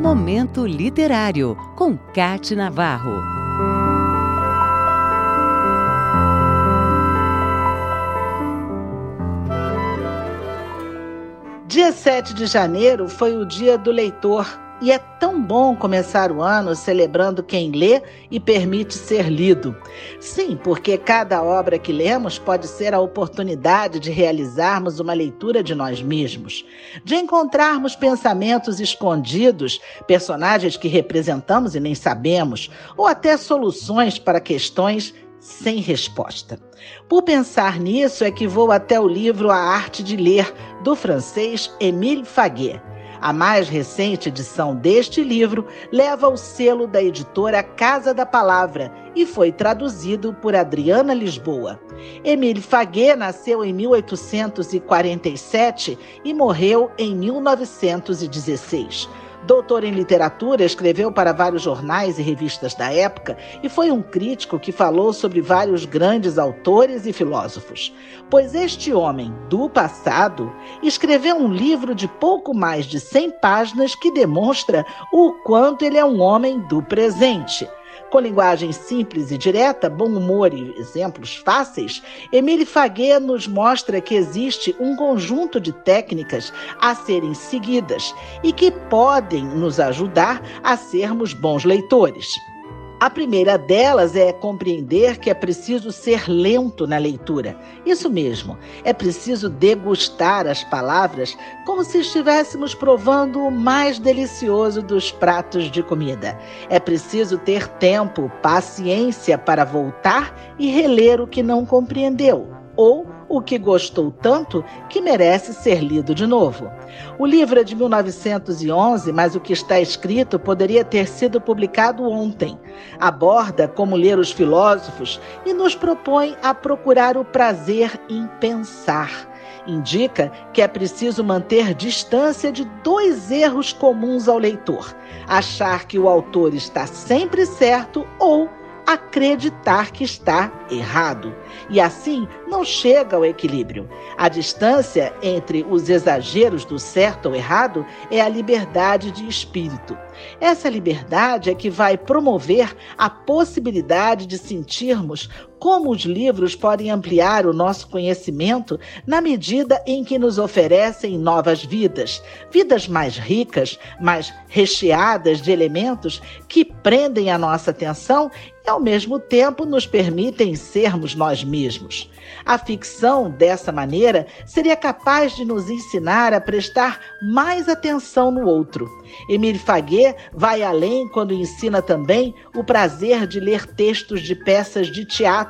Momento Literário, com Cate Navarro. Dia 7 de janeiro foi o dia do leitor e é tão bom começar o ano celebrando quem lê e permite ser lido. Sim, porque cada obra que lemos pode ser a oportunidade de realizarmos uma leitura de nós mesmos, de encontrarmos pensamentos escondidos, personagens que representamos e nem sabemos, ou até soluções para questões sem resposta. Por pensar nisso é que vou até o livro A Arte de Ler, do francês Émile Faguet. A mais recente edição deste livro leva o selo da editora Casa da Palavra e foi traduzido por Adriana Lisboa. Emile Faguet nasceu em 1847 e morreu em 1916. Doutor em literatura, escreveu para vários jornais e revistas da época e foi um crítico que falou sobre vários grandes autores e filósofos. Pois este homem do passado escreveu um livro de pouco mais de 100 páginas que demonstra o quanto ele é um homem do presente. Com linguagem simples e direta, bom humor e exemplos fáceis, Emile Faguet nos mostra que existe um conjunto de técnicas a serem seguidas e que podem nos ajudar a sermos bons leitores. A primeira delas é compreender que é preciso ser lento na leitura. Isso mesmo, é preciso degustar as palavras como se estivéssemos provando o mais delicioso dos pratos de comida. É preciso ter tempo, paciência para voltar e reler o que não compreendeu ou o que gostou tanto que merece ser lido de novo. O livro é de 1911, mas o que está escrito poderia ter sido publicado ontem. Aborda como ler os filósofos e nos propõe a procurar o prazer em pensar. Indica que é preciso manter distância de dois erros comuns ao leitor: achar que o autor está sempre certo ou acreditar que está errado. E assim não chega ao equilíbrio. A distância entre os exageros do certo ou errado é a liberdade de espírito. Essa liberdade é que vai promover a possibilidade de sentirmos como os livros podem ampliar o nosso conhecimento na medida em que nos oferecem novas vidas, vidas mais ricas, mais recheadas de elementos que prendem a nossa atenção e, ao mesmo tempo, nos permitem sermos nós mesmos. A ficção, dessa maneira, seria capaz de nos ensinar a prestar mais atenção no outro. Emile Faguet vai além quando ensina também o prazer de ler textos de peças de teatro.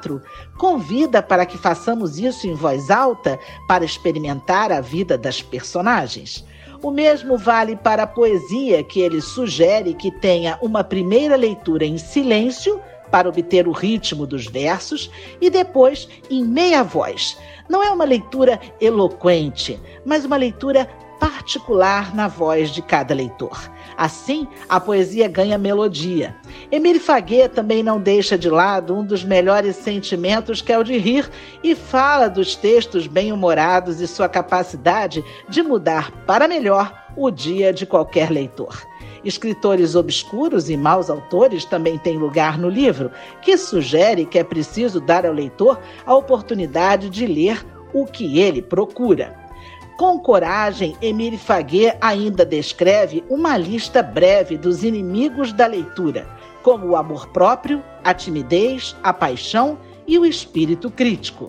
Convida para que façamos isso em voz alta para experimentar a vida das personagens. O mesmo vale para a poesia, que ele sugere que tenha uma primeira leitura em silêncio para obter o ritmo dos versos e depois em meia voz. Não é uma leitura eloquente, mas uma leitura particular na voz de cada leitor. Assim, a poesia ganha melodia. Emile Faguet também não deixa de lado um dos melhores sentimentos que é o de rir e fala dos textos bem-humorados e sua capacidade de mudar para melhor o dia de qualquer leitor. Escritores obscuros e maus autores também têm lugar no livro, que sugere que é preciso dar ao leitor a oportunidade de ler o que ele procura. Com coragem, Emile Faguet ainda descreve uma lista breve dos inimigos da leitura, como o amor próprio, a timidez, a paixão e o espírito crítico.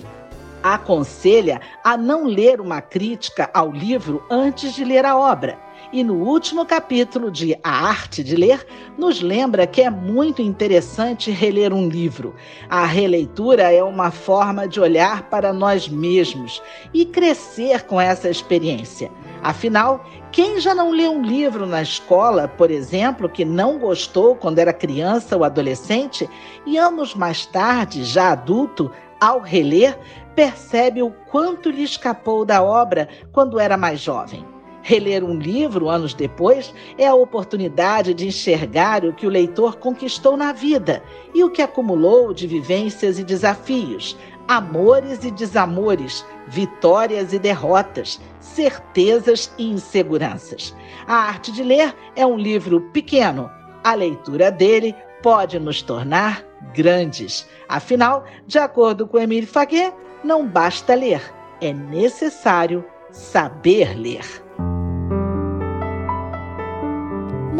Aconselha a não ler uma crítica ao livro antes de ler a obra e no último capítulo de A Arte de Ler, nos lembra que é muito interessante reler um livro. A releitura é uma forma de olhar para nós mesmos e crescer com essa experiência. Afinal, quem já não leu um livro na escola, por exemplo, que não gostou quando era criança ou adolescente, e anos mais tarde, já adulto, ao reler, percebe o quanto lhe escapou da obra quando era mais jovem? Reler um livro anos depois é a oportunidade de enxergar o que o leitor conquistou na vida e o que acumulou de vivências e desafios, amores e desamores, vitórias e derrotas, certezas e inseguranças. A Arte de Ler é um livro pequeno. A leitura dele pode nos tornar grandes. Afinal, de acordo com Emile Faguet, não basta ler, é necessário saber ler.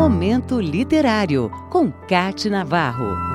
Momento Literário, com Cate Navarro.